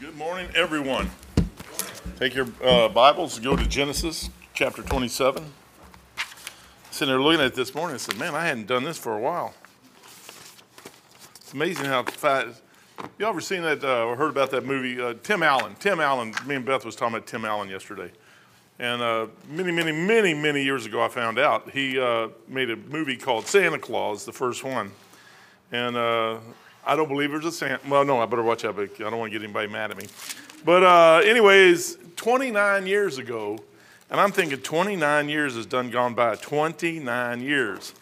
Good morning, everyone. Take your uh, Bibles, go to Genesis chapter 27. Sitting there looking at it this morning, I said, Man, I hadn't done this for a while. It's amazing how fast. You ever seen that uh, or heard about that movie? Uh, Tim Allen. Tim Allen, me and Beth was talking about Tim Allen yesterday. And uh, many, many, many, many years ago, I found out he uh, made a movie called Santa Clause, the first one. And uh, I don't believe there's a Santa. Well, no, I better watch out. I don't want to get anybody mad at me. But uh, anyways, 29 years ago, and I'm thinking 29 years has done gone by. 29 years.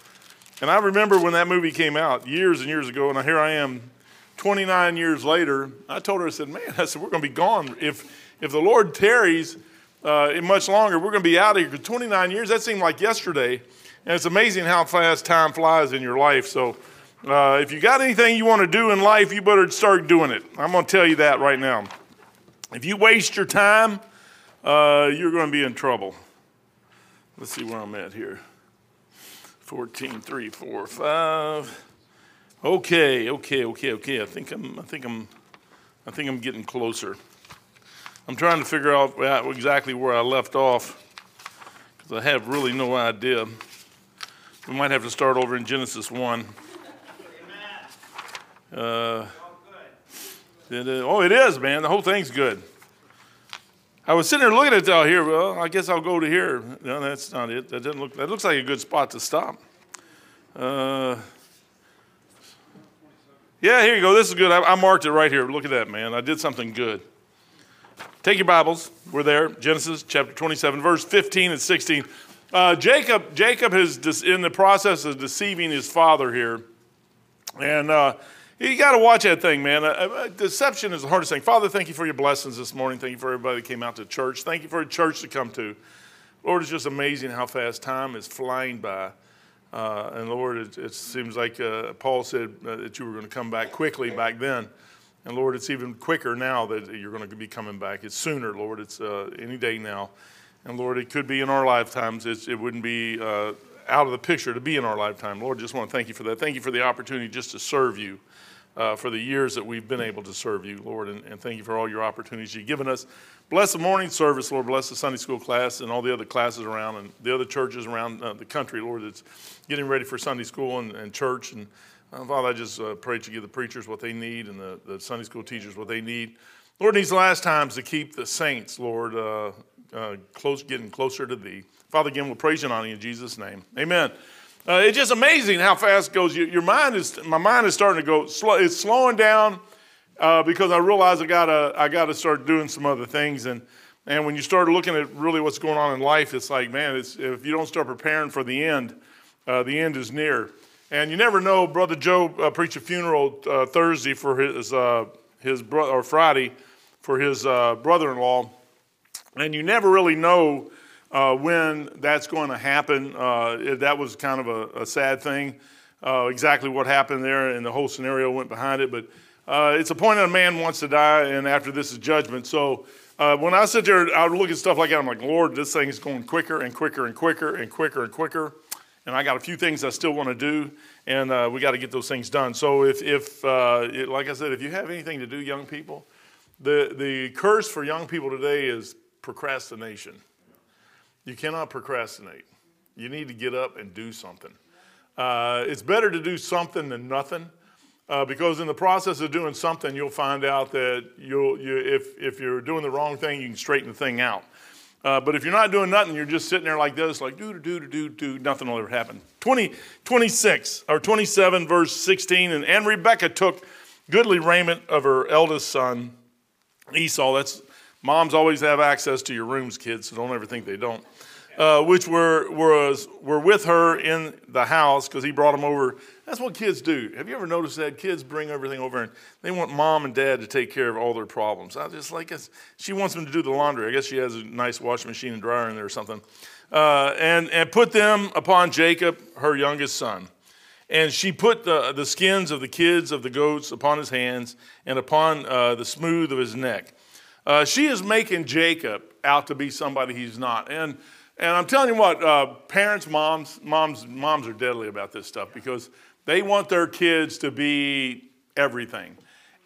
And I remember when that movie came out years and years ago, and here I am, 29 years later. I told her, I said, "Man, I said we're going to be gone if if the Lord tarries uh, much longer. We're going to be out of here." For 29 years, that seemed like yesterday, and it's amazing how fast time flies in your life. So. Uh, if you got anything you want to do in life, you better start doing it. I'm going to tell you that right now. If you waste your time, uh, you're going to be in trouble. Let's see where I'm at here. 14, 3, 4, 5. Okay, okay, okay, okay. I think I'm, I think I'm, I think I'm getting closer. I'm trying to figure out exactly where I left off because I have really no idea. We might have to start over in Genesis 1. Uh, it, oh, it is, man. The whole thing's good. I was sitting there looking at it out here. Well, I guess I'll go to here. No, that's not it. That doesn't look. That looks like a good spot to stop. Uh, yeah, here you go. This is good. I, I marked it right here. Look at that, man. I did something good. Take your Bibles. We're there. Genesis chapter 27, verse 15 and 16. Uh, Jacob, Jacob is in the process of deceiving his father here, and. Uh, you got to watch that thing, man. Uh, uh, deception is the hardest thing. Father, thank you for your blessings this morning. Thank you for everybody that came out to church. Thank you for a church to come to. Lord, it's just amazing how fast time is flying by. Uh, and Lord, it, it seems like uh, Paul said uh, that you were going to come back quickly back then. And Lord, it's even quicker now that you're going to be coming back. It's sooner, Lord. It's uh, any day now. And Lord, it could be in our lifetimes. It's, it wouldn't be out of the picture to be in our lifetime. Lord, just want to thank you for that. Thank you for the opportunity just to serve you uh, for the years that we've been able to serve you, Lord, and, and, thank you for all your opportunities you've given us. Bless the morning service, Lord. Bless the Sunday school class and all the other classes around and the other churches around uh, the country, Lord, that's getting ready for Sunday school and, and church. And uh, Father, I just uh, pray to give the preachers what they need and the, the, Sunday school teachers what they need. Lord, these last times to keep the saints, Lord, uh, uh, close, getting closer to Thee. Father, again, we'll praise you and honor you in Jesus' name. Amen. Uh, it's just amazing how fast it goes. Your, your, mind is, my mind is starting to go slow. It's slowing down uh, because I realize I gotta, I gotta start doing some other things. And, and when you start looking at really what's going on in life, it's like, man, it's, if you don't start preparing for the end, uh, the end is near. And you never know. Brother Joe uh, preached a funeral uh, Thursday for his, uh, his bro- or Friday for his brother-in-law, and you never really know uh, when that's going to happen. Uh, that was kind of a, a sad thing, uh, exactly what happened there, and the whole scenario went behind it. But uh, it's a point that a man wants to die, and after this is judgment. So uh, when I sit there, I look at stuff like that. I'm like, Lord, this thing is going quicker and quicker and quicker and quicker and quicker. And I got a few things I still want to do, and we got to get those things done. So if, if it, like I said, if you have anything to do, young people, the, the curse for young people today is procrastination. You cannot procrastinate. You need to get up and do something. Uh, it's better to do something than nothing. Uh, because in the process of doing something, you'll find out that you'll, you, if, if you're doing the wrong thing, you can straighten the thing out. Uh, but if you're not doing nothing, you're just sitting there like this, like do, do, do, do, do, nothing will ever happen. 20, 26 or 27, verse 16. And, and Rebekah took goodly raiment of her eldest son, Esau. That's moms always have access to your rooms, kids, so don't ever think they don't uh, which were, was, were with her in the house because he brought them over. That's what kids do. Have you ever noticed that? Kids bring everything over and they want mom and dad to take care of all their problems. I just like, she wants them to do the laundry. I guess she has a nice washing machine and dryer in there or something. Uh, and, and put them upon Jacob, her youngest son. And she put the, the skins of the kids of the goats upon his hands and upon uh, the smooth of his neck. Uh, she is making Jacob out to be somebody he's not. And and I'm telling you what, uh, parents, moms, moms, moms are deadly about this stuff because they want their kids to be everything.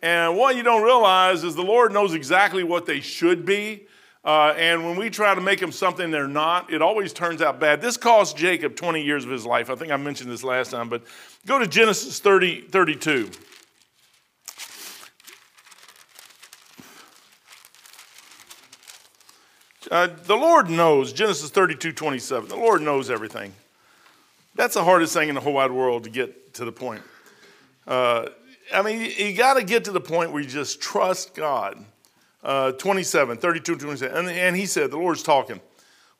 And what you don't realize is the Lord knows exactly what they should be. Uh, and when we try to make them something they're not, it always turns out bad. This cost Jacob 20 years of his life. I think I mentioned this last time, but go to Genesis 30, 32. Uh, the Lord knows, Genesis 32, 27. The Lord knows everything. That's the hardest thing in the whole wide world to get to the point. Uh, I mean, you got to get to the point where you just trust God. Uh, 27, 32, 27. And, and he said, The Lord's talking.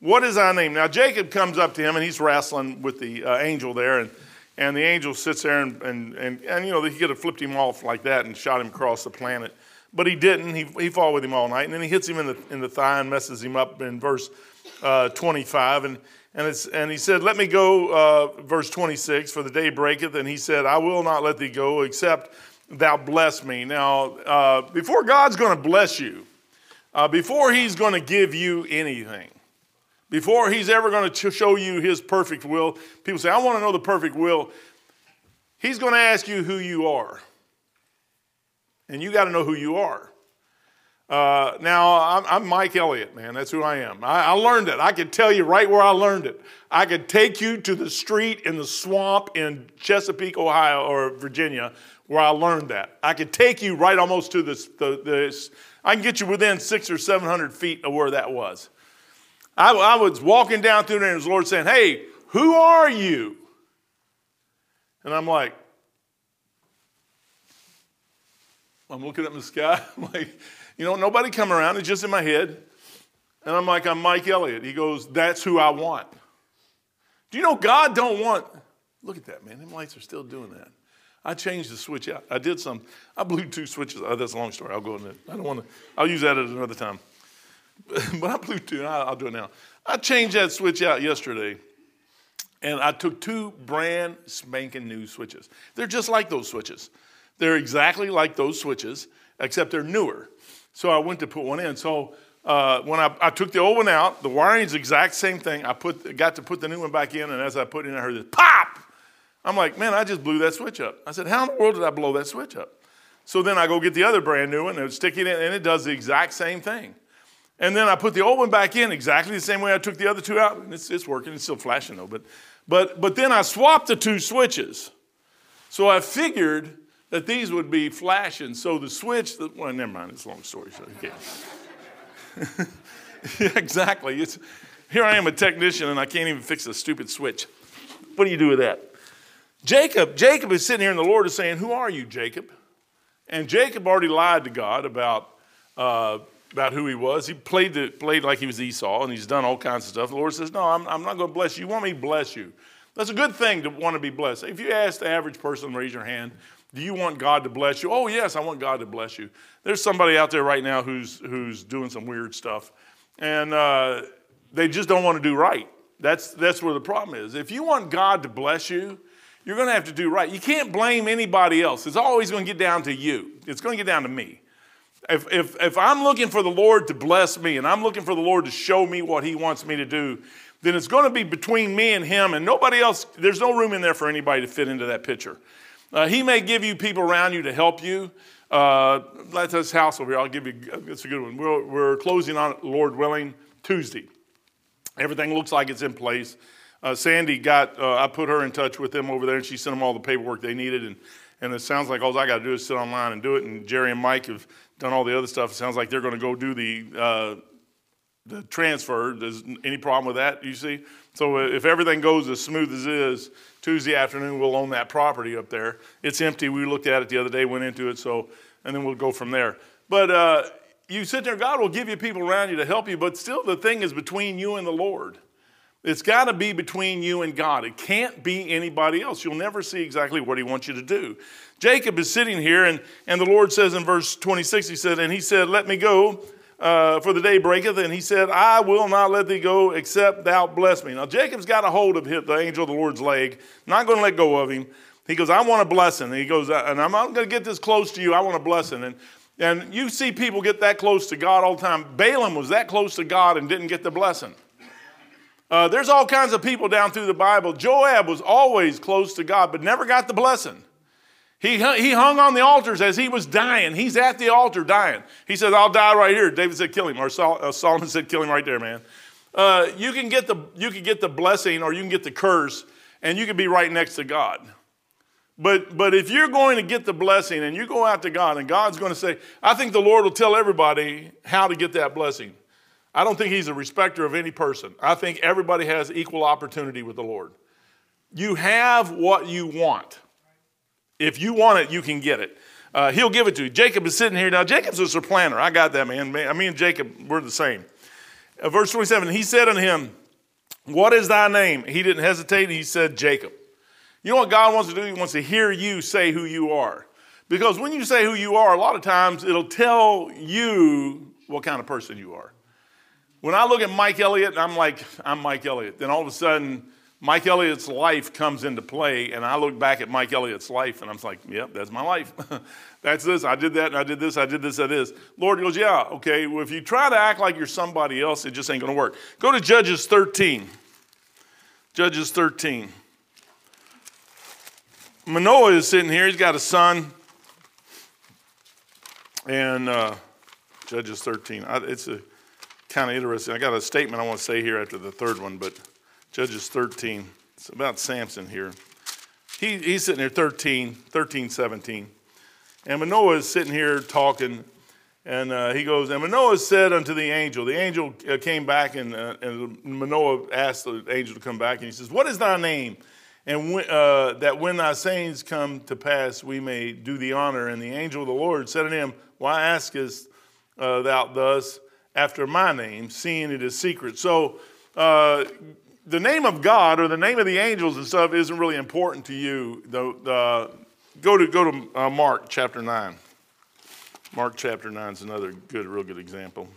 What is thy name? Now, Jacob comes up to him and he's wrestling with the uh, angel there. And, and the angel sits there and, and, and, and, you know, he could have flipped him off like that and shot him across the planet. But he didn't. He, he fought with him all night. And then he hits him in the, in the thigh and messes him up in verse uh, 25. And, and, it's, and he said, Let me go, uh, verse 26, for the day breaketh. And he said, I will not let thee go, except thou bless me. Now, uh, before God's going to bless you, uh, before he's going to give you anything, before he's ever going to show you his perfect will, people say, I want to know the perfect will. He's going to ask you who you are. And you got to know who you are. Uh, now, I'm, I'm, Mike Elliott, man. That's who I am. I, I, learned it. I could tell you right where I learned it. I could take you to the street in the swamp in Chesapeake, Ohio, or Virginia, where I learned that. I could take you right almost to this, the, this I can get you within six or 700 feet of where that was. I, I was walking down through there, and the Lord saying, Hey, who are you? And I'm like, I'm looking up in the sky. I'm like, you know, nobody come around. It's just in my head. And I'm like, I'm Mike Elliott. He goes, that's who I want. Do you know God don't want? Look at that, man. Them lights are still doing that. I changed the switch out. I did some. I blew two switches. Oh, that's a long story. I'll go into it. I don't want to. I'll use that at another time. but I blew two. I'll, I'll do it now. I changed that switch out yesterday, and I took two brand spanking new switches. They're just like those switches. They're exactly like those switches, except they're newer. So I went to put one in. So uh, when I, I, took the old one out, the wiring is the exact same thing. I put, got to put the new one back in, and as I put it in, I heard this pop. I'm like, man, I just blew that switch up. I said, how in the world did I blow that switch up? So then I go get the other brand new one and stick it in, and it does the exact same thing. And then I put the old one back in exactly the same way I took the other two out. And it's, it's working, it's still flashing though. But, but, but then I swapped the two switches. So I figured that these would be flashing. So the switch, well, never mind, it's a long story. So yeah, exactly. It's, here I am, a technician, and I can't even fix a stupid switch. What do you do with that? Jacob, Jacob is sitting here, and the Lord is saying, Who are you, Jacob? And Jacob already lied to God about, uh, about who he was. He played, the, played like he was Esau, and he's done all kinds of stuff. The Lord says, No, I'm, I'm not going to bless you. You want me to bless you. That's a good thing to want to be blessed. If you ask the average person, raise your hand, do you want God to bless you? Oh, yes, I want God to bless you. There's somebody out there right now who's, who's doing some weird stuff, and uh, they just don't want to do right. That's, that's where the problem is. If you want God to bless you, you're going to have to do right. You can't blame anybody else. It's always going to get down to you, it's going to get down to me. If, if, if I'm looking for the Lord to bless me and I'm looking for the Lord to show me what He wants me to do, then it's going to be between me and Him, and nobody else, there's no room in there for anybody to fit into that picture. Uh, he may give you people around you to help you. Uh, that's this house over here. I'll give you, it's a good one. We're, we're closing on it, Lord willing, Tuesday. Everything looks like it's in place. Uh, Sandy got, uh, I put her in touch with them over there, and she sent them all the paperwork they needed. And, and it sounds like all I got to do is sit online and do it. And Jerry and Mike have done all the other stuff. It sounds like they're going to go do the, the transfer. There's any problem with that, you see? So uh, if everything goes as smooth as is, Tuesday afternoon we'll own that property up there. It's empty. We looked at it the other day, went into it, so and then we'll go from there. But uh, you sit there, God will give you people around you to help you, but still the thing is between you and the Lord. It's got to be between you and God. It can't be anybody else. You'll never see exactly what he wants you to do. Jacob is sitting here, and, and the Lord says in verse 26, he said, And he said, Let me go uh, for the day breaketh, and he said, I will not let thee go except thou bless me. Now, Jacob's got a hold of the angel of the Lord's leg, not going to let go of him. He goes, I want a blessing. And he goes, and I'm not going to get this close to you. I want a blessing. And, and you see people get that close to God all the time. Balaam was that close to God and didn't get the blessing. Uh, there's all kinds of people down through the Bible. Joab was always close to God, but never got the blessing. He, he hung on the altars as he was dying. He's at the altar dying. He says, I'll die right here. David said, kill him. Or uh, Solomon said, kill him right there, man. Uh, you, can get the, you can get the blessing or you can get the curse, and you can be right next to God. But, but if you're going to get the blessing and you go out to God and God's going to say, I think the Lord will tell everybody how to get that blessing. I don't think He's a respecter of any person. I think everybody has equal opportunity with the Lord. You have what you want. If you want it, you can get it. Uh, he'll give it to you. Jacob is sitting here now. Jacob's a supplanter. I got that, man. man me and Jacob, we're the same. Uh, verse 27 He said unto him, What is thy name? He didn't hesitate. He said, Jacob. You know what God wants to do? He wants to hear you say who you are. Because when you say who you are, a lot of times it'll tell you what kind of person you are. When I look at Mike Elliott, I'm like, I'm Mike Elliott. Then all of a sudden, Mike Elliott's life comes into play, and I look back at Mike Elliott's life, and I'm like, yep, that's my life. that's this. I did that, and I did this, I did this, I did this. Lord goes, yeah, okay. Well, if you try to act like you're somebody else, it just ain't going to work. Go to Judges 13. Judges 13. Manoah is sitting here. He's got a son. And uh, Judges 13. I, it's kind of interesting. I got a statement I want to say here after the third one, but Judges 13. It's about Samson here. He, he's sitting there 13, 13, 17. And Manoah is sitting here talking, and uh, he goes, And Manoah said unto the angel, the angel uh, came back, and, uh, and Manoah asked the angel to come back, and he says, What is thy name? And uh, that when thy sayings come to pass, we may do thee honor. And the angel of the Lord said unto him, Why askest uh, thou thus after my name, seeing it is secret? So, uh, the name of God or the name of the angels and stuff isn't really important to you. The, the, go to, go to uh, Mark chapter 9. Mark chapter 9 is another good, real good example.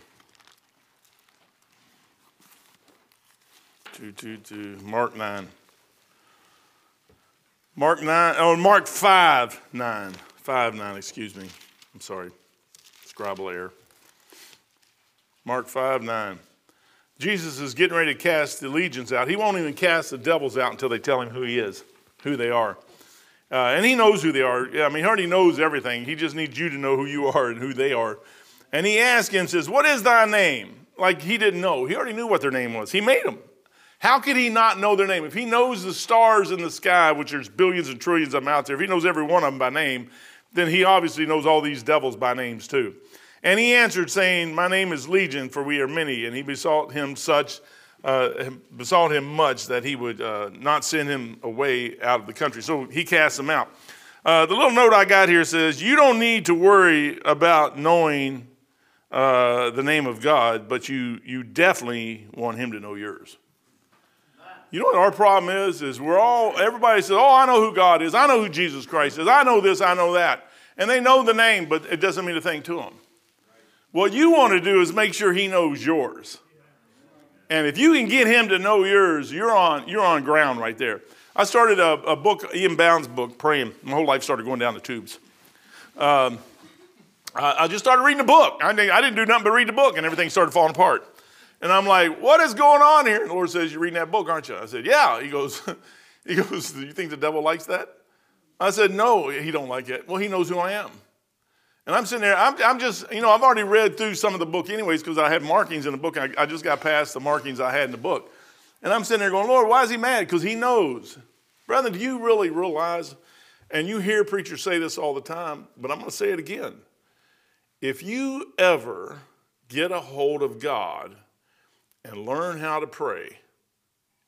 Two, two, two. Mark 9. Mark 9, oh, Mark 5, 9. 5, 9, excuse me. I'm sorry. Scribble error. Mark 5, 9. Jesus is getting ready to cast the legions out. He won't even cast the devils out until they tell him who he is, who they are. Uh, and he knows who they are. I mean, he already knows everything. He just needs you to know who you are and who they are. And he asks him, says, What is thy name? Like he didn't know. He already knew what their name was. He made them. How could he not know their name? If he knows the stars in the sky, which there's billions and trillions of them out there, if he knows every one of them by name, then he obviously knows all these devils by names too. And he answered, saying, My name is Legion, for we are many. And he besought him such, uh, besought him much that he would uh, not send him away out of the country. So he cast him out. Uh, the little note I got here says, You don't need to worry about knowing uh, the name of God, but you, you definitely want him to know yours. You know what our problem is? Is we're all, everybody says, Oh, I know who God is. I know who Jesus Christ is. I know this, I know that. And they know the name, but it doesn't mean a thing to them. What you want to do is make sure he knows yours. And if you can get him to know yours, you're on, you're on ground right there. I started a, a book, E.M. Bounds' book, Praying. My whole life started going down the tubes. Um, I, I, just started reading the book. I didn't, I didn't do nothing but read the book, and everything started falling apart. And I'm like, what is going on here? And the Lord says, You're reading that book, aren't you? I said, Yeah. He goes, he goes, Do you think the devil likes that? I said, No, he don't like it. Well, he knows who I am. And I'm sitting there, I'm, I'm just, you know, I've already read through some of the book anyways because I had markings in the book. I, I just got past the markings I had in the book. And I'm sitting there going, Lord, why is he mad? Because he knows. Brother, do you really realize, and you hear preachers say this all the time, but I'm going to say it again. If you ever get a hold of God and learn how to pray,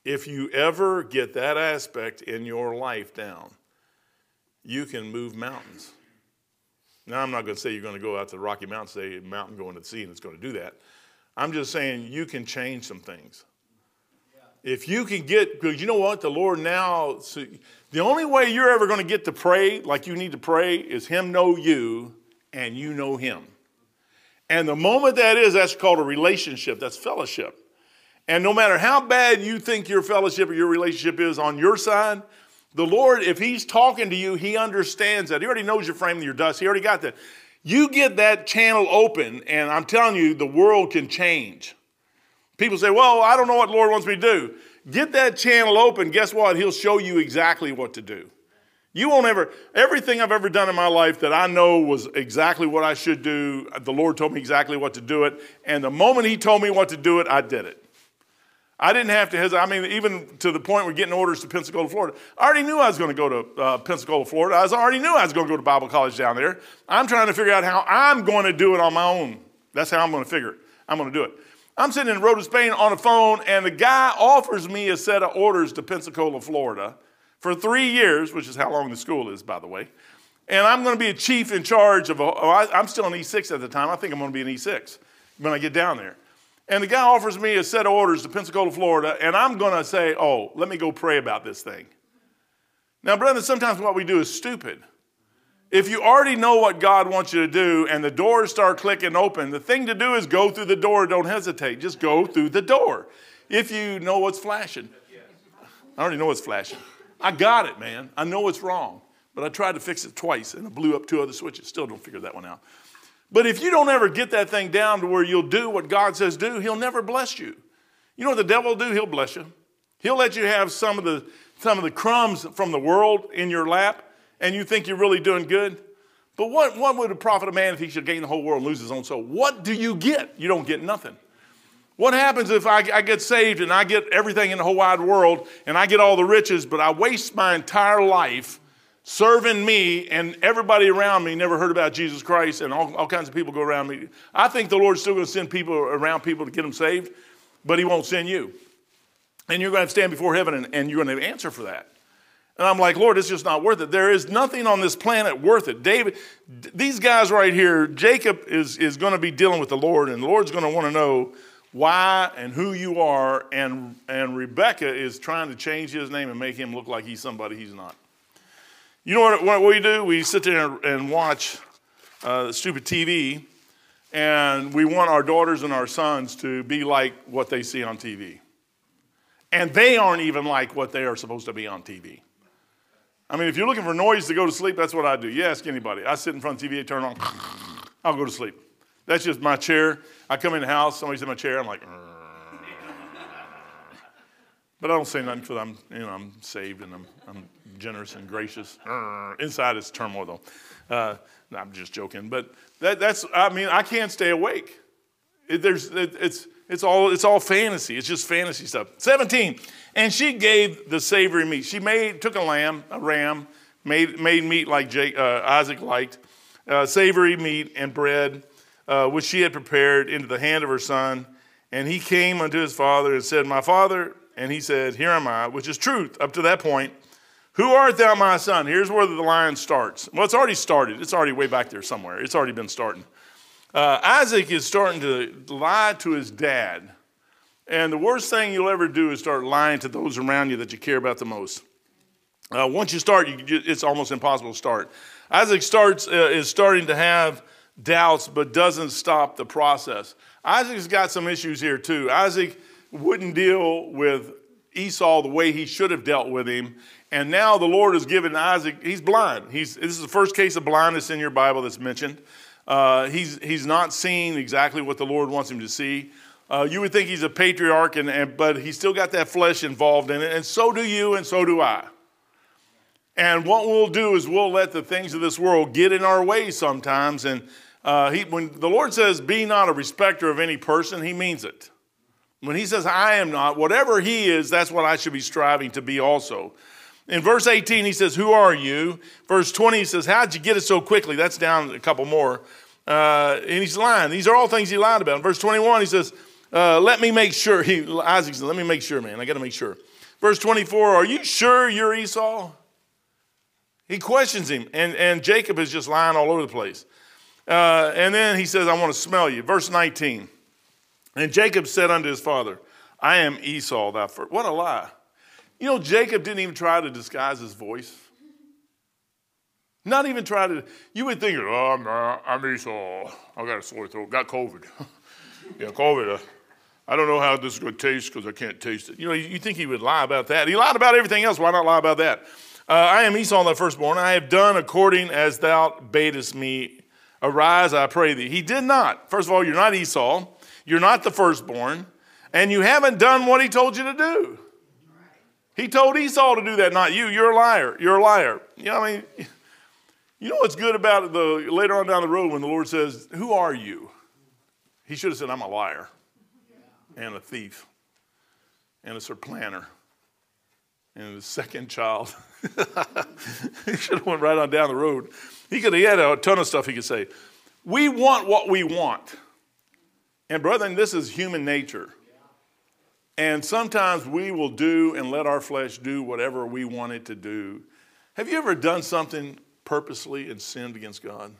if you ever get that aspect in your life down, you can move mountains. Now, I'm not going to say you're going to go out to the Rocky Mountains, say mountain going to the sea, and it's going to do that. I'm just saying you can change some things. Yeah. If you can get, because you know what? The Lord now, so the only way you're ever going to get to pray like you need to pray is Him know you and you know Him. And the moment that is, that's called a relationship, that's fellowship. And no matter how bad you think your fellowship or your relationship is on your side, the Lord, if He's talking to you, He understands that. He already knows your frame and your dust. He already got that. You get that channel open, and I'm telling you, the world can change. People say, Well, I don't know what the Lord wants me to do. Get that channel open. Guess what? He'll show you exactly what to do. You won't ever, everything I've ever done in my life that I know was exactly what I should do, the Lord told me exactly what to do it. And the moment He told me what to do it, I did it. I didn't have to hesitate. I mean, even to the point we're getting orders to Pensacola, Florida. I already knew I was going to go to uh, Pensacola, Florida. I already knew I was going to go to Bible college down there. I'm trying to figure out how I'm going to do it on my own. That's how I'm going to figure it. I'm going to do it. I'm sitting in Rota, Spain on the phone, and the guy offers me a set of orders to Pensacola, Florida for three years, which is how long the school is, by the way. And I'm going to be a chief in charge of, a, oh, I'm still an E6 at the time. I think I'm going to be an E6 when I get down there. And the guy offers me a set of orders to Pensacola, Florida, and I'm going to say, oh, let me go pray about this thing. Now, brethren, sometimes what we do is stupid. If you already know what God wants you to do and the doors start clicking open, the thing to do is go through the door. Don't hesitate. Just go through the door. If you know what's flashing, I already know what's flashing. I got it, man. I know it's wrong. But I tried to fix it twice and I blew up two other switches. Still don't figure that one out. But if you don't ever get that thing down to where you'll do what God says do, He'll never bless you. You know what the devil will do? He'll bless you. He'll let you have some of the some of the crumbs from the world in your lap, and you think you're really doing good. But what, what would it profit a man if he should gain the whole world and lose his own soul? What do you get? You don't get nothing. What happens if I, I, get saved and I get everything in the whole wide world and I get all the riches, but I waste my entire life serving me and everybody around me never heard about Jesus Christ and all, all kinds of people go around me. I think the Lord's still going to send people around people to get them saved, but He won't send you. And you're going to stand before heaven and, and you're going to answer for that. And I'm like, Lord, it's just not worth it. There is nothing on this planet worth it. David, these guys right here, Jacob is, is going to be dealing with the Lord, and the Lord's going to want to know why and who you are. And, and Rebecca is trying to change his name and make him look like he's somebody he's not. You know what, what we do? We sit there and watch uh, stupid TV, and we want our daughters and our sons to be like what they see on TV. And they aren't even like what they are supposed to be on TV. I mean, if you're looking for noise to go to sleep, that's what I do. You ask anybody. I sit in front of TV, I turn on, I'll go to sleep. That's just my chair. I come in the house, somebody's in my chair, I'm like, but I don't say nothing because I'm, you know, I'm saved and I'm, I'm generous and gracious. Inside it's turmoil, though. Uh, no, I'm just joking. But that, that's, I mean, I can't stay awake. It, there's, it, it's, it's, all, it's all fantasy. It's just fantasy stuff. 17. And she gave the savory meat. She made, took a lamb, a ram, made, made meat like Jake, uh, Isaac liked, uh, savory meat and bread, uh, which she had prepared into the hand of her son. And he came unto his father and said, My father, and he said, Here am I, which is truth up to that point. Who art thou, my son? Here's where the line starts. Well, it's already started. It's already way back there somewhere. It's already been starting. Uh, Isaac is starting to lie to his dad. And the worst thing you'll ever do is start lying to those around you that you care about the most. Uh, once you start, you, it's almost impossible to start. Isaac starts, uh, is starting to have doubts, but doesn't stop the process. Isaac's got some issues here, too. Isaac wouldn't deal with Esau the way he should have dealt with him. And now the Lord has given Isaac, he's blind. He's, this is the first case of blindness in your Bible that's mentioned. Uh, he's, he's not seeing exactly what the Lord wants him to see. Uh, you would think he's a patriarch, and, and, but he's still got that flesh involved in it, and so do you, and so do I. And what we'll do is we'll let the things of this world get in our way sometimes. And uh, he, when the Lord says, Be not a respecter of any person, he means it. When he says, I am not, whatever he is, that's what I should be striving to be also. In verse 18, he says, Who are you? Verse 20, he says, How'd you get it so quickly? That's down a couple more. Uh, and he's lying. These are all things he lied about. In verse 21, he says, uh, Let me make sure. He, Isaac says, Let me make sure, man. I got to make sure. Verse 24, Are you sure you're Esau? He questions him, and, and Jacob is just lying all over the place. Uh, and then he says, I want to smell you. Verse 19. And Jacob said unto his father, I am Esau, thy first. What a lie. You know, Jacob didn't even try to disguise his voice. Not even try to, you would think, oh, I'm, uh, I'm Esau. I got a sore throat, got COVID. yeah, COVID. Uh, I don't know how this is going to taste because I can't taste it. You know, you, you, think he would lie about that. He lied about everything else. Why not lie about that? Uh, I am Esau, thy firstborn. I have done according as thou badest me. Arise, I pray thee. He did not. First of all, you're not Esau. You're not the firstborn, and you haven't done what he told you to do. He told Esau to do that, not you. You're a liar. You're a liar. You know, I mean, you know what's good about the later on down the road when the Lord says, Who are you? He should have said, I'm a liar and a thief and a supplanter and his second child. he should have went right on down the road. He could he had a ton of stuff he could say. We want what we want. And brethren, this is human nature. And sometimes we will do and let our flesh do whatever we want it to do. Have you ever done something purposely and sinned against God?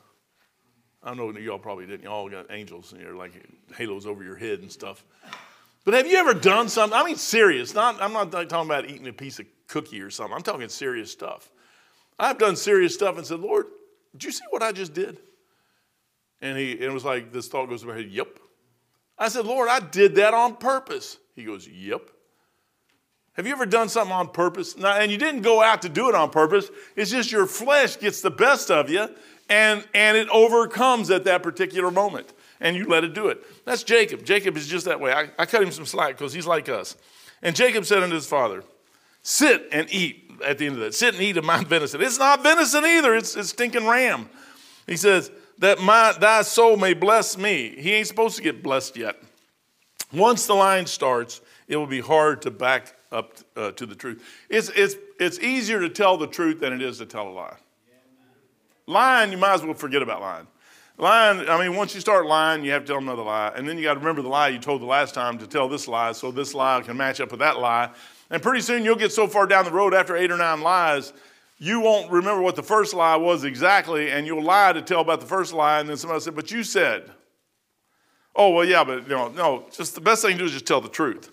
I know y'all probably didn't. Y'all got angels and you're like halos over your head and stuff. But have you ever done something? I mean, serious. Not, I'm not talking about eating a piece of cookie or something. I'm talking serious stuff. I've done serious stuff and said, Lord, did you see what I just did? And he it was like this thought goes through my head, Yep. I said, Lord, I did that on purpose. He goes, Yep. Have you ever done something on purpose? Now, and you didn't go out to do it on purpose. It's just your flesh gets the best of you and, and it overcomes at that particular moment. And you let it do it. That's Jacob. Jacob is just that way. I, I cut him some slack because he's like us. And Jacob said unto his father, Sit and eat at the end of that. Sit and eat of my venison. It's not venison either, it's, it's stinking ram. He says, That my, thy soul may bless me. He ain't supposed to get blessed yet. Once the line starts, it will be hard to back up uh, to the truth. It's, it's, it's easier to tell the truth than it is to tell a lie. Lying, you might as well forget about lying. Lying, I mean, once you start lying, you have to tell another lie. And then you got to remember the lie you told the last time to tell this lie so this lie can match up with that lie. And pretty soon you'll get so far down the road after eight or nine lies, you won't remember what the first lie was exactly, and you'll lie to tell about the first lie. And then somebody said, But you said. Oh, well, yeah, but you know, no, just the best thing to do is just tell the truth.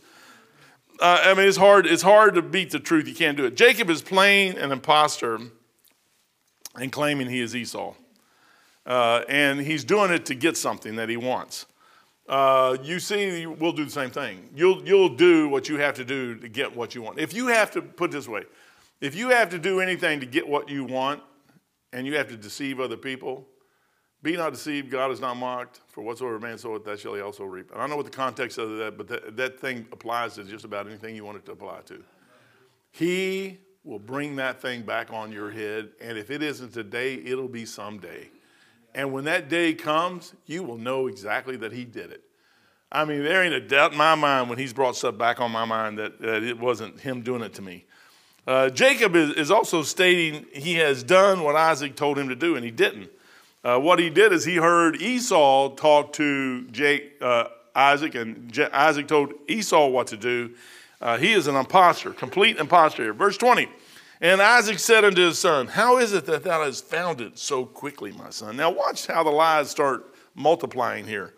Uh, I mean, it's hard, it's hard to beat the truth. You can't do it. Jacob is playing an impostor and claiming he is Esau. Uh, and he's doing it to get something that he wants. Uh, you see, we'll do the same thing. You'll, you'll do what you have to do to get what you want. If you have to, put this way, if you have to do anything to get what you want and you have to deceive other people, be not deceived, God is not mocked, for whatsoever man soweth, that shall he also reap. And I don't know what the context of that, but that, that thing applies to just about anything you want it to apply to. He will bring that thing back on your head, and if it isn't today, it'll be someday. And when that day comes, you will know exactly that he did it. I mean, there ain't a doubt in my mind when he's brought stuff back on my mind that, that it wasn't him doing it to me. Uh, Jacob is, is, also stating he has done what Isaac told him to do, and he didn't. Uh, what he did is he heard Esau talk to Jake, uh, Isaac, and J- Isaac told Esau what to do. Uh, he is an impostor, complete impostor. Verse 20. And Isaac said unto his son, How is it that thou hast found it so quickly, my son? Now, watch how the lies start multiplying here.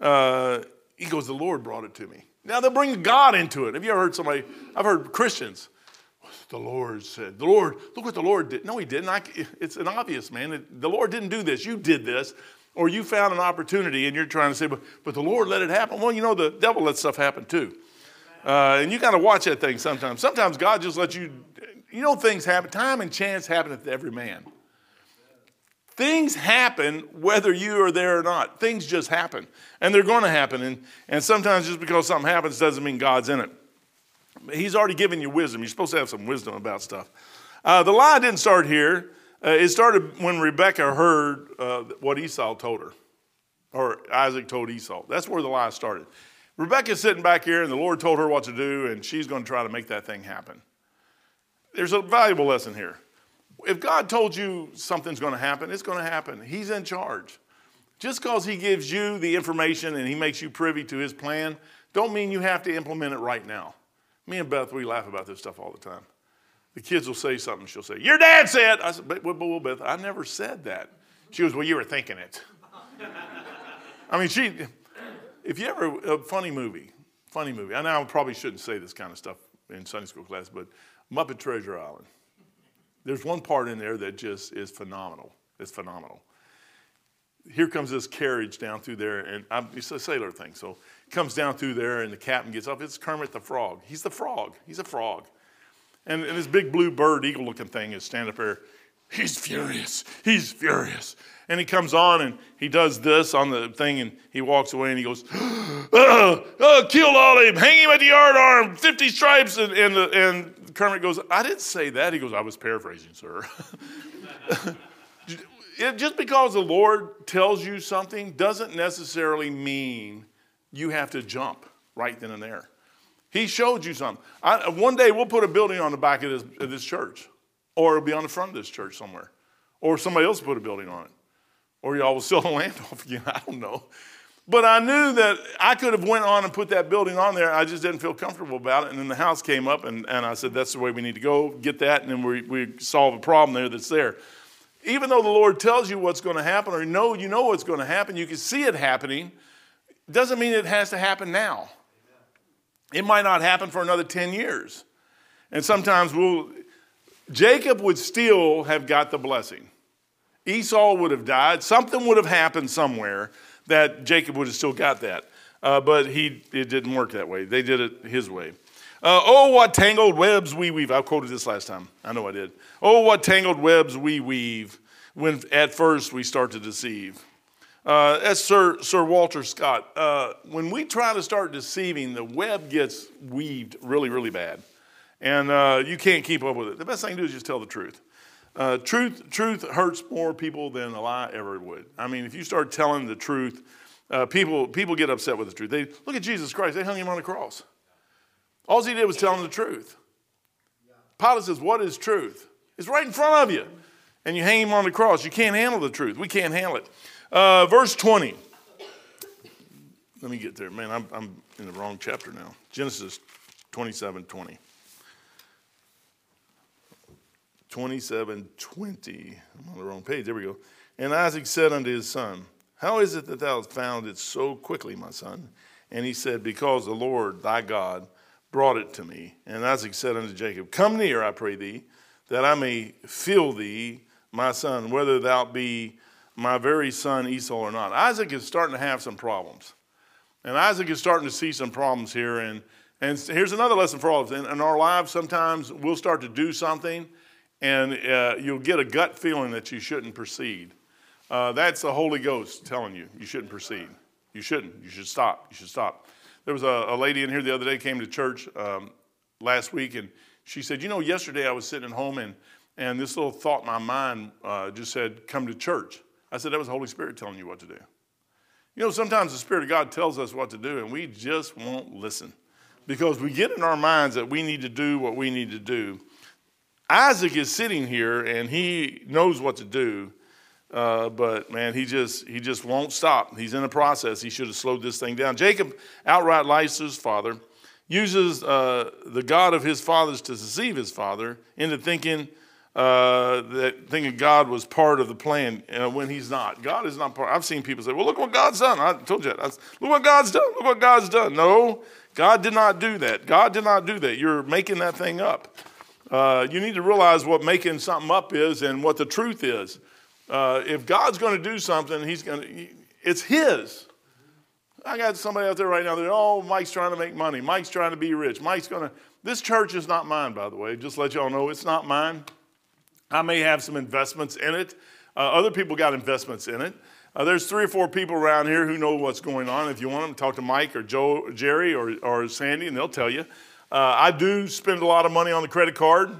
Uh, he goes, The Lord brought it to me. Now, they'll bring God into it. Have you ever heard somebody? I've heard Christians. The Lord said, The Lord, look what the Lord did. No, He didn't. I, it's an obvious, man. The Lord didn't do this. You did this. Or you found an opportunity and you're trying to say, But, but the Lord let it happen. Well, you know, the devil lets stuff happen too. Uh, and you got to watch that thing sometimes. Sometimes God just lets you you know, things happen. Time and chance happen to every man. Things happen whether you are there or not. Things just happen. And they're going to happen. And, and sometimes just because something happens doesn't mean God's in it. He's already given you wisdom. You're supposed to have some wisdom about stuff. Uh, the lie didn't start here. Uh, it started when Rebecca heard uh, what Esau told her, or Isaac told Esau. That's where the lie started. Rebecca's sitting back here, and the Lord told her what to do, and she's going to try to make that thing happen there's a valuable lesson here. If God told you something's going to happen, it's going to happen. He's in charge. Just because He gives you the information and He makes you privy to His plan, don't mean you have to implement it right now. Me and Beth, we laugh about this stuff all the time. The kids will say something. She'll say, Your dad said. I said, But, well, Beth, I never said that. She goes, Well, you were thinking it. I mean, she, if you ever, a funny movie, funny movie. I know I probably shouldn't say this kind of stuff in Sunday school class, but Muppet Treasure Island. There's one part in there that just is phenomenal. It's phenomenal. Here comes this carriage down through there, and I'm, it's a sailor thing. So comes down through there, and the captain gets up. It's Kermit the Frog. He's the frog. He's a frog. And, and this big blue bird, eagle looking thing is standing up there. He's furious. He's furious. And he comes on and he does this on the thing and he walks away and he goes, uh, uh, kill all of him, hang him at the yard arm, 50 stripes. And, and, the, and Kermit goes, I didn't say that. He goes, I was paraphrasing, sir. just because the Lord tells you something doesn't necessarily mean you have to jump right then and there. He showed you something. I, one day we'll put a building on the back of this, of this church, or it'll be on the front of this church somewhere, or somebody else put a building on it, or y'all will sell the land off again. I don't know. But I knew that I could have went on and put that building on there. I just didn't feel comfortable about it. And then the house came up, and, and I said, that's the way we need to go, get that, and then we, we solve a problem there that's there. Even though the Lord tells you what's going to happen, or know, you know what's going to happen, you can see it happening, doesn't mean it has to happen now. It might not happen for another 10 years. And sometimes we'll, Jacob would still have got the blessing. Esau would have died. Something would have happened somewhere that Jacob would have still got that. Uh, but he, it didn't work that way. They did it his way. Uh, oh, what tangled webs we weave. I quoted this last time. I know I did. Oh, what tangled webs we weave when at first we start to deceive. Uh, that's Sir, Sir Walter Scott. Uh, when we try to start deceiving, the web gets weaved really, really bad. And uh, you can't keep up with it. The best thing to do is just tell the truth. Uh, truth, truth hurts more people than a lie ever would. I mean, if you start telling the truth, uh, people, people get upset with the truth. They look at Jesus Christ. They hung him on the cross. All he did was tell them the truth. Pilate says, "What is truth? It's right in front of you." And you hang him on the cross. You can't handle the truth. We can't handle it. Uh, verse 20. Let me get there. Man, I'm, I'm in the wrong chapter now. Genesis 27 20. 27 20. I'm on the wrong page. There we go. And Isaac said unto his son, How is it that thou hast found it so quickly, my son? And he said, Because the Lord thy God brought it to me. And Isaac said unto Jacob, Come near, I pray thee, that I may feel thee, my son, whether thou be my very son Esau or not. Isaac is starting to have some problems. And Isaac is starting to see some problems here. And, and here's another lesson for all of us. In, in our lives, sometimes we'll start to do something and uh, you'll get a gut feeling that you shouldn't proceed. Uh, that's the Holy Ghost telling you you shouldn't proceed. You shouldn't. You should stop. You should stop. There was a, a lady in here the other day came to church um, last week, and she said, "You know, yesterday I was sitting at home and and this little thought in my mind uh, just said, come to church.' I said, that was the Holy Spirit telling you what to do. You know, sometimes the Spirit of God tells us what to do, and we just won't listen because we get in our minds that we need to do what we need to do. Isaac is sitting here and he knows what to do, uh, but man, he just he just won't stop. He's in a process. He should have slowed this thing down. Jacob outright lies to his father, uses uh, the God of his fathers to deceive his father into thinking uh, that thinking God was part of the plan uh, when He's not. God is not part. I've seen people say, "Well, look what God's done." I told you that. look what God's done. Look what God's done. No, God did not do that. God did not do that. You're making that thing up. Uh, you need to realize what making something up is and what the truth is. Uh, if God's going to do something, He's going to. It's His. I got somebody out there right now that, oh, Mike's trying to make money. Mike's trying to be rich. Mike's going to. This church is not mine, by the way. Just let y'all know it's not mine. I may have some investments in it. Uh, other people got investments in it. Uh, there's three or four people around here who know what's going on. If you want them, talk to Mike or Joe, Jerry or, or Sandy, and they'll tell you. Uh, I do spend a lot of money on the credit card.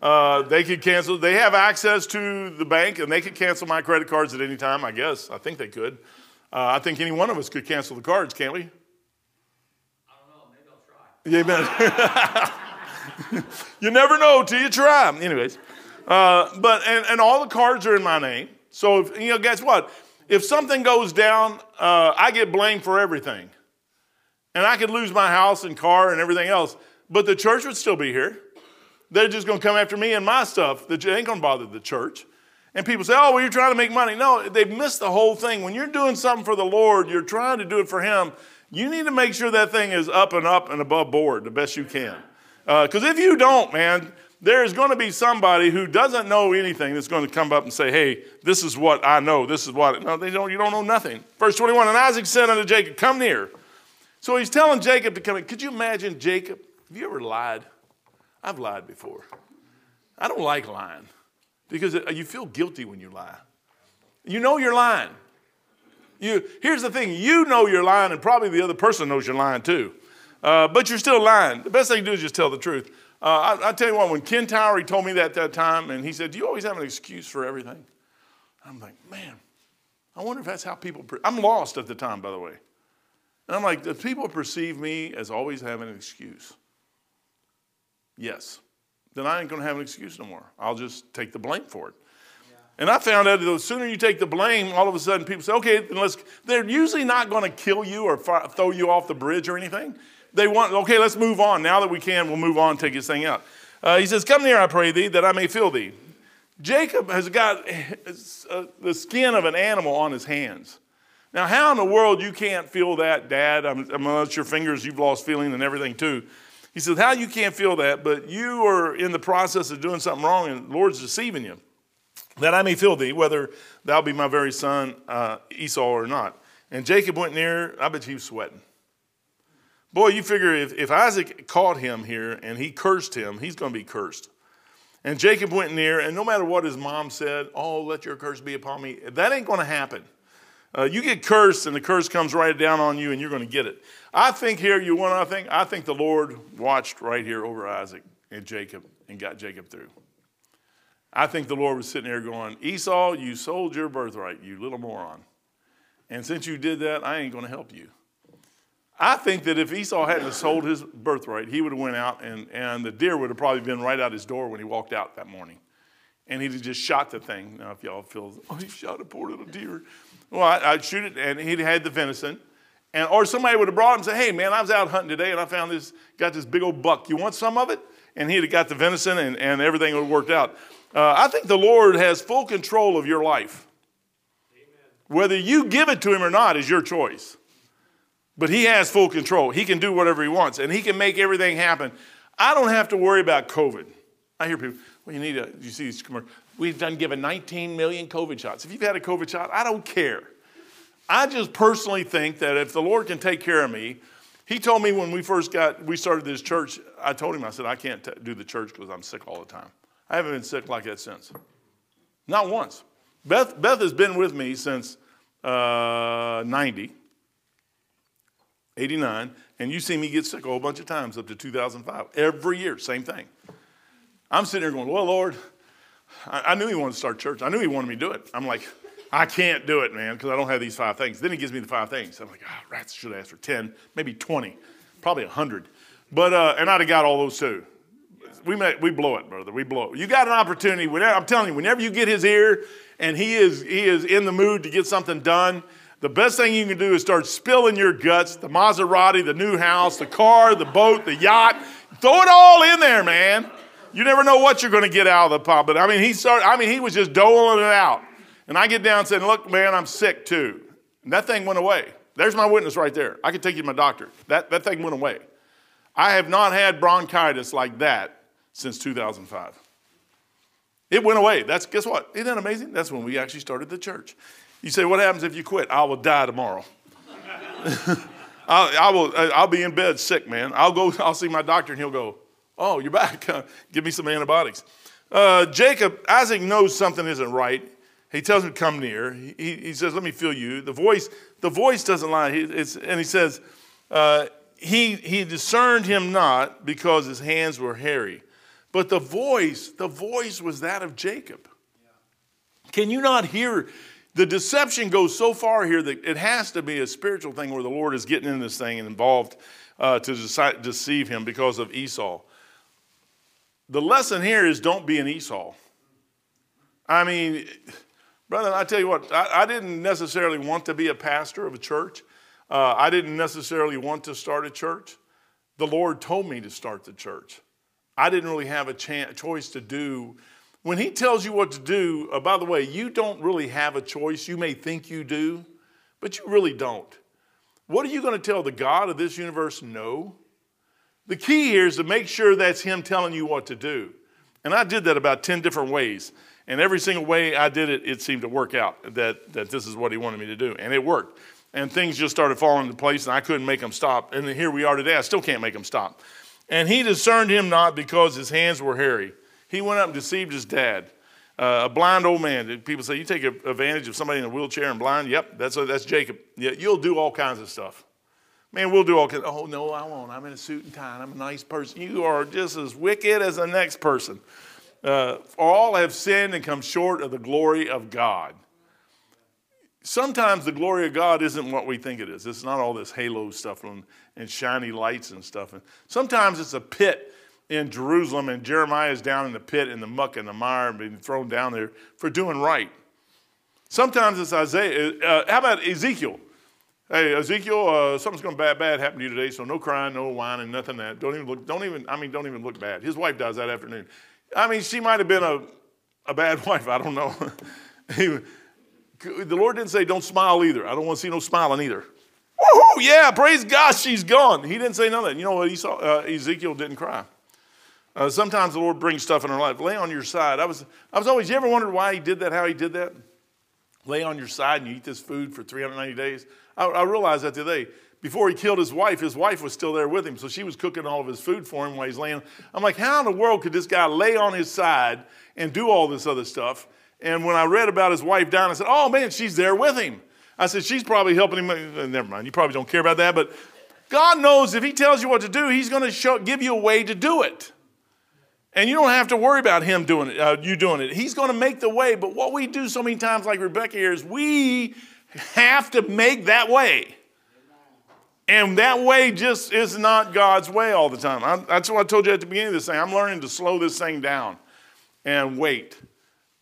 Uh, they could cancel. They have access to the bank, and they could cancel my credit cards at any time. I guess. I think they could. Uh, I think any one of us could cancel the cards, can't we? I don't know. Maybe I'll try. Yeah, Amen. you never know till you try. Anyways, uh, but and, and all the cards are in my name. So if, you know, guess what? If something goes down, uh, I get blamed for everything, and I could lose my house and car and everything else. But the church would still be here. They're just going to come after me and my stuff. That ain't going to bother the church. And people say, "Oh, well, you're trying to make money." No, they've missed the whole thing. When you're doing something for the Lord, you're trying to do it for Him. You need to make sure that thing is up and up and above board the best you can. Because uh, if you don't, man, there is going to be somebody who doesn't know anything that's going to come up and say, hey, this is what I know. This is what. No, they don't, you don't know nothing. Verse 21 And Isaac said unto Jacob, Come near. So he's telling Jacob to come in. Could you imagine Jacob? Have you ever lied? I've lied before. I don't like lying because you feel guilty when you lie. You know you're lying. You, here's the thing you know you're lying, and probably the other person knows you're lying too. Uh, but you're still lying. The best thing to do is just tell the truth. Uh, I, I, tell you what, when Ken Towery told me that that time, and he said, "Do you always have an excuse for everything?" I'm like, man, I wonder if that's how people. Pre-. I'm lost at the time, by the way. And I'm like, do people perceive me as always having an excuse? Yes. Then I ain't going to have an excuse no more. I'll just take the blame for it. And I found out that the sooner you take the blame, all of a sudden people say, okay, then let's, they're usually not going to kill you or fire, throw you off the bridge or anything. They want, okay, let's move on. Now that we can, we'll move on, take this thing out. Uh, he says, Come near, I pray thee, that I may feel thee. Jacob has got uh, the skin of an animal on his hands. Now, how in the world you can't feel that, Dad? I'm, unless your fingers, you've lost feeling and everything too. He says, How you can't feel that, but you are in the process of doing something wrong and the Lord's deceiving you. That I may feel thee, whether thou be my very son uh, Esau or not. And Jacob went near, I bet he was sweating. Boy, you figure if, if Isaac caught him here and he cursed him, he's going to be cursed. And Jacob went near, and no matter what his mom said, oh, let your curse be upon me, that ain't going to happen. Uh, you get cursed, and the curse comes right down on you, and you're going to get it. I think here, you want to think? I think the Lord watched right here over Isaac and Jacob and got Jacob through. I think the Lord was sitting there going, Esau, you sold your birthright, you little moron. And since you did that, I ain't going to help you. I think that if Esau hadn't sold his birthright, he would have went out and, and the deer would have probably been right out his door when he walked out that morning. And he'd have just shot the thing. Now, if y'all feel, oh, he shot a poor little deer. Well, I, would shoot it and he'd had the venison. And, or somebody would have brought him and say, hey, man, I was out hunting today and I found this, got this big old buck. You want some of it? And he'd have got the venison and, and everything would have worked out. Uh, I think the Lord has full control of your life. Amen. Whether you give it to him or not is your choice. But he has full control. He can do whatever he wants, and he can make everything happen. I don't have to worry about COVID. I hear people, well, you need a, you see these commercials. We've done given 19 million COVID shots. If you've had a COVID shot, I don't care. I just personally think that if the Lord can take care of me, he told me when we first got, we started this church, I told him, I said, I can't t- do the church because I'm sick all the time. I haven't been sick like that since. Not once. Beth, Beth has been with me since uh, 90. 89, and you see me get sick a whole bunch of times up to 2005. Every year, same thing. I'm sitting there going, Well, Lord, I, I knew He wanted to start church. I knew He wanted me to do it. I'm like, I can't do it, man, because I don't have these five things. Then He gives me the five things. I'm like, oh, rats should ask for 10, maybe 20, probably 100. But, uh, and I'd have got all those too. We, we blow it, brother. We blow it. You got an opportunity. Whenever, I'm telling you, whenever you get his ear and he is, he is in the mood to get something done, the best thing you can do is start spilling your guts the Maserati, the new house, the car, the boat, the yacht. Throw it all in there, man. You never know what you're going to get out of the pot. But I mean, he started, I mean, he was just doling it out. And I get down and said, Look, man, I'm sick too. And that thing went away. There's my witness right there. I can take you to my doctor. That, that thing went away. I have not had bronchitis like that since 2005. It went away. That's guess what? Isn't that amazing? That's when we actually started the church. You say, What happens if you quit? I will die tomorrow. I, I, will, I'll be in bed sick, man. I'll go, I'll see my doctor and he'll go, Oh, you're back. Give me some antibiotics. Uh, Jacob, Isaac knows something isn't right. He tells him to come near. He, he says, Let me feel you. The voice, the voice doesn't lie. He, and he says, uh, he, he discerned him not because his hands were hairy. But the voice, the voice was that of Jacob. Can you not hear? The deception goes so far here that it has to be a spiritual thing where the Lord is getting in this thing and involved uh, to decide, deceive him because of Esau. The lesson here is don't be an Esau. I mean, brother, I tell you what, I, I didn't necessarily want to be a pastor of a church. Uh, I didn't necessarily want to start a church. The Lord told me to start the church. I didn't really have a chance, choice to do when he tells you what to do, uh, by the way, you don't really have a choice. You may think you do, but you really don't. What are you going to tell the God of this universe no? The key here is to make sure that's him telling you what to do. And I did that about 10 different ways. And every single way I did it, it seemed to work out that, that this is what he wanted me to do. And it worked. And things just started falling into place, and I couldn't make them stop. And here we are today. I still can't make them stop. And he discerned him not because his hands were hairy. He went up and deceived his dad. Uh, a blind old man. People say, You take advantage of somebody in a wheelchair and blind? Yep, that's, that's Jacob. Yeah, you'll do all kinds of stuff. Man, we'll do all kinds. Oh no, I won't. I'm in a suit and tie. I'm a nice person. You are just as wicked as the next person. Uh, all have sinned and come short of the glory of God. Sometimes the glory of God isn't what we think it is. It's not all this halo stuff and, and shiny lights and stuff. And sometimes it's a pit in Jerusalem, and Jeremiah is down in the pit in the muck and the mire being thrown down there for doing right. Sometimes it's Isaiah. Uh, how about Ezekiel? Hey, Ezekiel, uh, something's going to bad, bad happen to you today, so no crying, no whining, nothing that. Don't even look, don't even, I mean, don't even look bad. His wife dies that afternoon. I mean, she might have been a, a bad wife, I don't know. the Lord didn't say don't smile either. I don't want to see no smiling either. Woohoo, yeah, praise God, she's gone. He didn't say that. You know what? He saw, uh, Ezekiel didn't cry. Uh, sometimes the Lord brings stuff in our life. Lay on your side. I was, I was always, you ever wondered why he did that, how he did that? Lay on your side and you eat this food for 390 days. I, I realized that today. Before he killed his wife, his wife was still there with him. So she was cooking all of his food for him while he's laying. I'm like, how in the world could this guy lay on his side and do all this other stuff? And when I read about his wife dying, I said, oh man, she's there with him. I said, she's probably helping him. Uh, never mind, you probably don't care about that. But God knows if he tells you what to do, he's going to give you a way to do it. And you don't have to worry about him doing it, uh, you doing it. He's going to make the way. But what we do so many times, like Rebecca here, is we have to make that way. And that way just is not God's way all the time. I, that's what I told you at the beginning of this thing. I'm learning to slow this thing down and wait.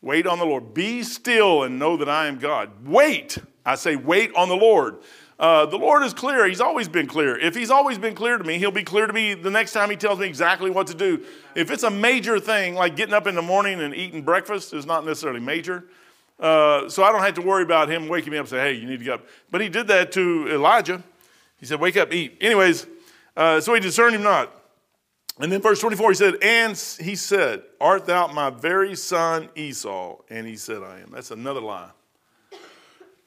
Wait on the Lord. Be still and know that I am God. Wait. I say, wait on the Lord. Uh, the Lord is clear. He's always been clear. If He's always been clear to me, He'll be clear to me the next time He tells me exactly what to do. If it's a major thing, like getting up in the morning and eating breakfast, is not necessarily major. Uh, so I don't have to worry about Him waking me up and say, hey, you need to get up. But He did that to Elijah. He said, wake up, eat. Anyways, uh, so He discerned him not. And then verse 24, he said, And he said, Art thou my very son Esau? And he said, I am. That's another lie.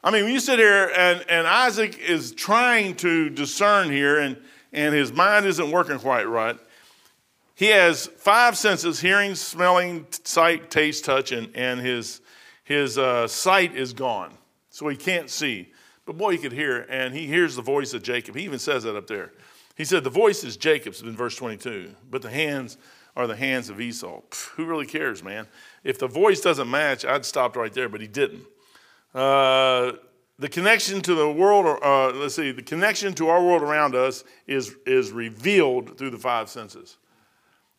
I mean, when you sit here and, and Isaac is trying to discern here and, and his mind isn't working quite right, he has five senses hearing, smelling, sight, taste, touch, and, and his, his uh, sight is gone. So he can't see. But boy, he could hear, and he hears the voice of Jacob. He even says that up there. He said, The voice is Jacob's in verse 22, but the hands are the hands of Esau. Pff, who really cares, man? If the voice doesn't match, I'd stopped right there, but he didn't. Uh, the connection to the world, uh, let's see, the connection to our world around us is, is revealed through the five senses.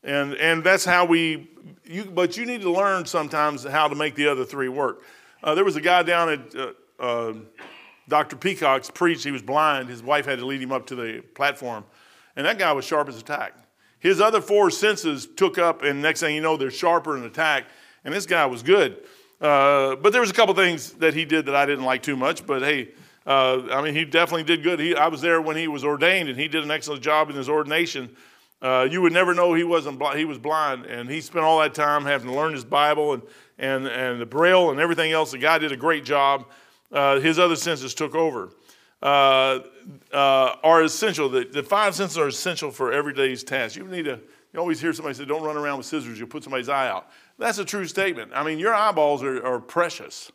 And, and that's how we, you, but you need to learn sometimes how to make the other three work. Uh, there was a guy down at uh, uh Dr. Peacock's preached, he was blind. His wife had to lead him up to the platform. And that guy was sharp as a tack. His other four senses took up, and next thing you know, they're sharper in attack. And this guy was good. Uh, but there was a couple things that he did that I didn't like too much. But hey, uh, I mean, he definitely did good. He, I was there when he was ordained, and he did an excellent job in his ordination. Uh, you would never know he wasn't bl- he was blind, and he spent all that time having to learn his Bible and and and the Braille and everything else. The guy did a great job. Uh, his other senses took over. Uh, are essential. The, the five senses are essential for everyday's tasks. You need to. You always hear somebody say, "Don't run around with scissors; you'll put somebody's eye out." That's a true statement. I mean, your eyeballs are, are precious.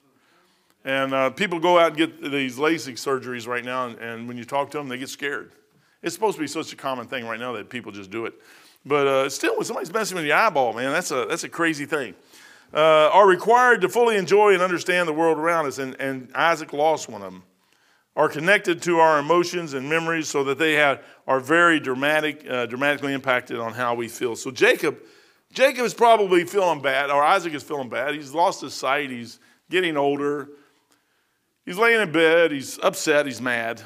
And uh, people go out and get these LASIK surgeries right now, and, and, when you talk to them, they get scared. It's supposed to be such a common thing right now that people just do it. But uh, still, when somebody's messing with your eyeball, man, that's a, that's a crazy thing. Uh, are required to fully enjoy and understand the world around us, and, and Isaac lost one of them. Are connected to our emotions and memories so that they have, are very dramatic, uh, dramatically impacted on how we feel. So Jacob Jacob is probably feeling bad, or Isaac is feeling bad. He's lost his sight. He's getting older. He's laying in bed. He's upset. He's mad.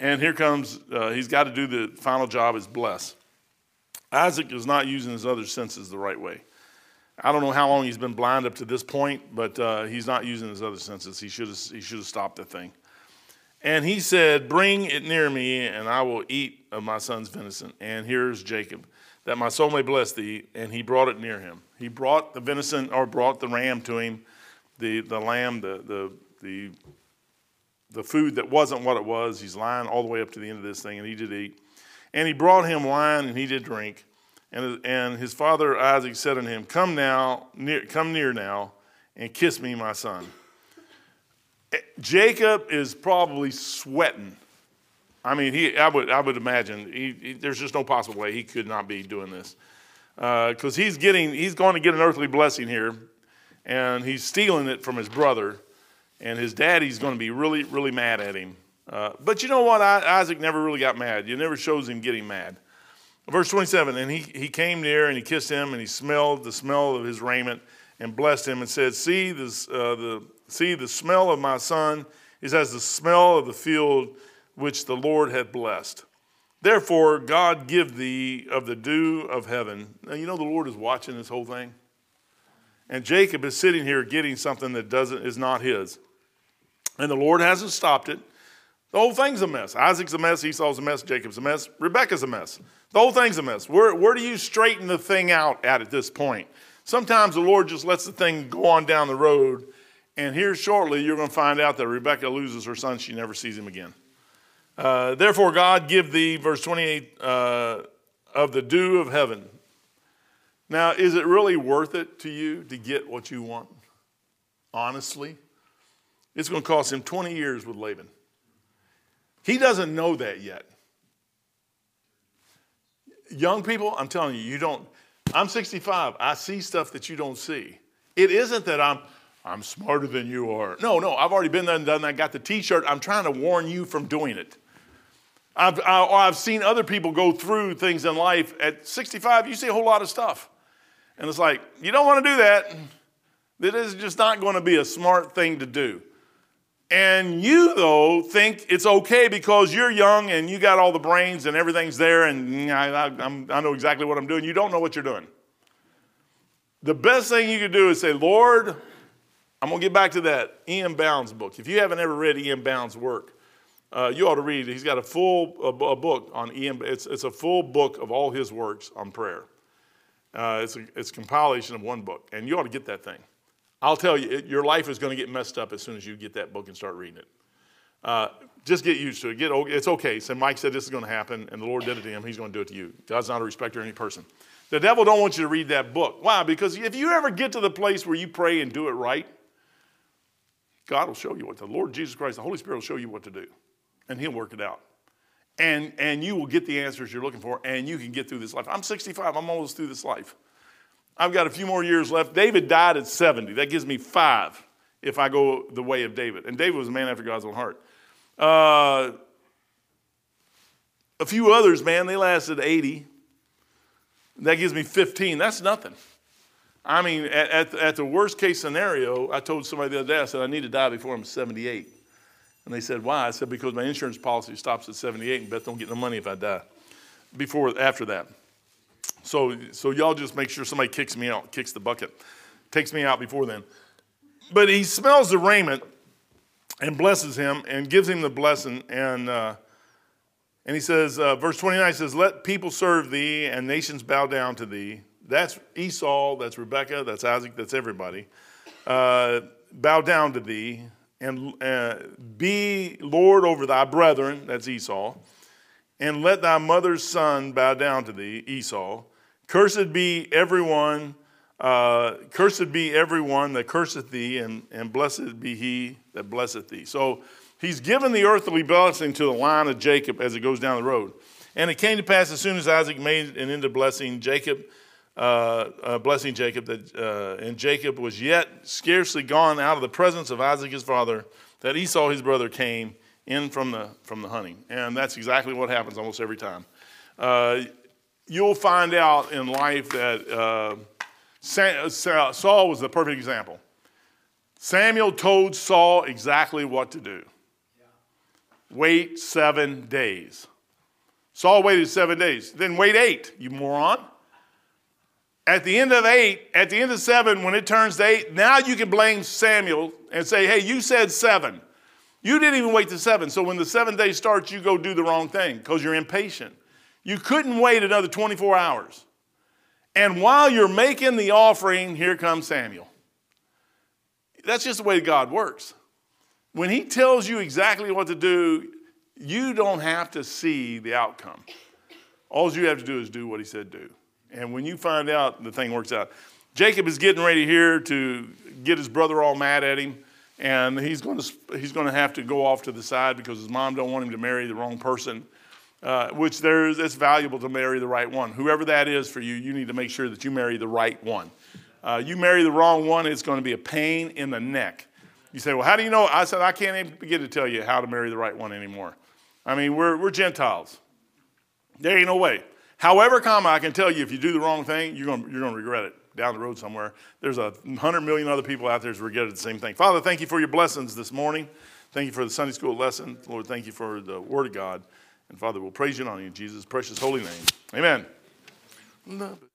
And here comes, uh, he's got to do the final job is bless. Isaac is not using his other senses the right way. I don't know how long he's been blind up to this point, but uh, he's not using his other senses. He should have he should have stopped the thing. And he said, "Bring it near me, and I will eat of my son's venison." And here's Jacob that my soul may bless thee. And he brought it near him. He brought the venison or brought the ram to him, the, the lamb, the, the, the, the food that wasn't what it was. He's lying all the way up to the end of this thing, and he did eat. And he brought him wine, and he did drink. And, and his father Isaac said unto him, Come now, near, come near now, and kiss me, my son. Eh, Jacob is probably sweating I mean, he, I, would, I would imagine he, he, there's just no possible way he could not be doing this. Because uh, he's, getting, he's going to get an earthly blessing here, and he's stealing it from his brother, and his daddy's going to be really, really mad at him. Uh, but you know what? I, Isaac never really got mad. You never shows him getting mad. Verse 27 And he, he came near and he kissed him, and he smelled the smell of his raiment and blessed him and said, See, this, uh, the, see the smell of my son is as the smell of the field which the Lord had blessed. Therefore, God give thee of the dew of heaven. Now, you know the Lord is watching this whole thing. And Jacob is sitting here getting something that doesn't, is not his. And the Lord hasn't stopped it. The whole thing's a mess. Isaac's a mess, Esau's a mess, Jacob's a mess, Rebecca's a mess. The whole thing's a mess. Where, where do you straighten the thing out at at this point? Sometimes the Lord just lets the thing go on down the road, and here shortly you're going to find out that Rebecca loses her son. She never sees him again. Uh, Therefore, God give thee, verse 28, uh, of the dew of heaven. Now, is it really worth it to you to get what you want? Honestly, it's going to cost him 20 years with Laban. He doesn't know that yet. Young people, I'm telling you, you don't. I'm 65. I see stuff that you don't see. It isn't that I'm I'm smarter than you are. No, no, I've already been there and done that. Got the T-shirt. I'm trying to warn you from doing it. I've, I, or I've seen other people go through things in life. At 65, you see a whole lot of stuff. And it's like, you don't want to do that. That is just not going to be a smart thing to do. And you, though, think it's okay because you're young and you got all the brains and everything's there and mm, I, I, I know exactly what I'm doing. You don't know what you're doing. The best thing you could do is say, Lord, I'm going to get back to that E.M. Bounds book. If you haven't ever read E.M. Bounds' work, uh, you ought to read. He's got a full a, book on E.M. It's, it's a full book of all his works on prayer. Uh, it's a it's a compilation of one book, and you ought to get that thing. I'll tell you, it, your life is going to get messed up as soon as you get that book and start reading it. Uh, just get used to it. Get it's okay. So Mike said this is going to happen, and the Lord did it to him. He's going to do it to you. God's not a respecter of any person. The devil don't want you to read that book. Why? Because if you ever get to the place where you pray and do it right, God will show you what the Lord Jesus Christ, the Holy Spirit will show you what to do and he'll work it out. And, and you will get the answers you're looking for, and you can get through this life. I'm 65, I'm almost through this life. I've got a few more years left. David died at 70. That gives me five if I go the way of David. And David was a man after God's own heart. Uh, a few others, man, they lasted 80. That gives me 15. That's nothing. I mean, at, at, at, the worst case scenario, I told somebody the other day, I said, I need to die before I'm 78. And they said, Why? I said, Because my insurance policy stops at 78 and Beth don't get no money if I die before, after that. So, so y'all just make sure somebody kicks me out, kicks the bucket, takes me out before then. But he smells the raiment and blesses him and gives him the blessing. And, uh, and he says, uh, verse 29 says, Let people serve thee and nations bow down to thee. That's Esau, that's Rebekah, that's Isaac, that's everybody. Uh, bow down to thee and uh, be Lord over thy brethren, that's Esau, and let thy mother's son bow down to thee, Esau. Cursed be everyone, uh, cursed be everyone that curseth thee, and, and blessed be he that blesseth thee. So he's given the earthly blessing to the line of Jacob as it goes down the road. And it came to pass as soon as Isaac made an end of blessing Jacob, uh, uh, blessing Jacob, that, uh, and Jacob was yet scarcely gone out of the presence of Isaac his father, that Esau his brother came in from the, from the hunting. And that's exactly what happens almost every time. Uh, you'll find out in life that Saul was the perfect example. Samuel told Saul exactly what to do. Wait seven days. Saul waited seven days. Then wait eight, you moron. At the end of eight, at the end of seven, when it turns to eight, now you can blame Samuel and say, hey, you said seven. You didn't even wait to seven. So when the seventh day starts, you go do the wrong thing because you're impatient. You couldn't wait another 24 hours. And while you're making the offering, here comes Samuel. That's just the way God works. When He tells you exactly what to do, you don't have to see the outcome. All you have to do is do what He said do. And when you find out, the thing works out. Jacob is getting ready here to get his brother all mad at him. and he's going to he's going to have to go off to the side because his mom don't want him to marry the wrong person. Uh, which there's it's valuable to marry the right one. Whoever that is for you, you need to make sure that you marry the right one. Uh, you marry the wrong one, it's going to be a pain in the neck. You say, well, how do you know? I said, I can't even begin to tell you how to marry the right one anymore. I mean, we're, we're Gentiles. There ain't no way. However, comma, I can tell you if you do the wrong thing, you're going you're going to regret it down the road somewhere. There's a hundred million other people out there who regret the same thing. Father, thank you for your blessings this morning. Thank you for the Sunday school lesson. Lord, thank you for the Word of God. And Father, we'll praise you and honor you in Jesus' precious holy name. Amen.